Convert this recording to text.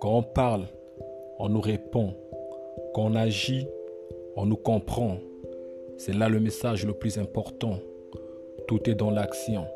Quand on parle, on nous répond. Quand on agit, on nous comprend. C'est là le message le plus important. Tout est dans l'action.